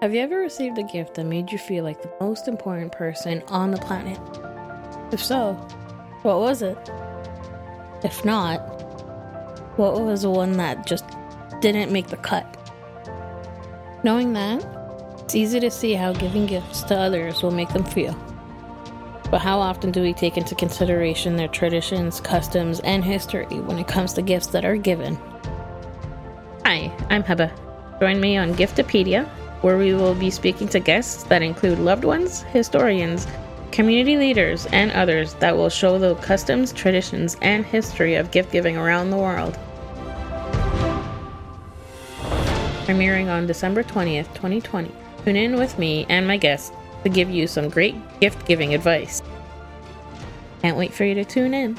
Have you ever received a gift that made you feel like the most important person on the planet? If so, what was it? If not, what was the one that just didn't make the cut? Knowing that, it's easy to see how giving gifts to others will make them feel. But how often do we take into consideration their traditions, customs, and history when it comes to gifts that are given? Hi, I'm Heba. Join me on Giftopedia, where we will be speaking to guests that include loved ones, historians, community leaders, and others that will show the customs, traditions, and history of gift giving around the world. Premiering on December 20th, 2020. Tune in with me and my guests to give you some great gift giving advice. Can't wait for you to tune in.